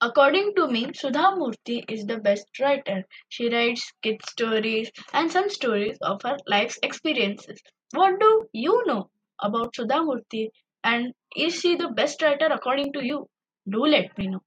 According to me, Sudha Murthy is the best writer. She writes kid stories and some stories of her life's experiences. What do you know about Sudha Murthy and is she the best writer according to you? Do let me know.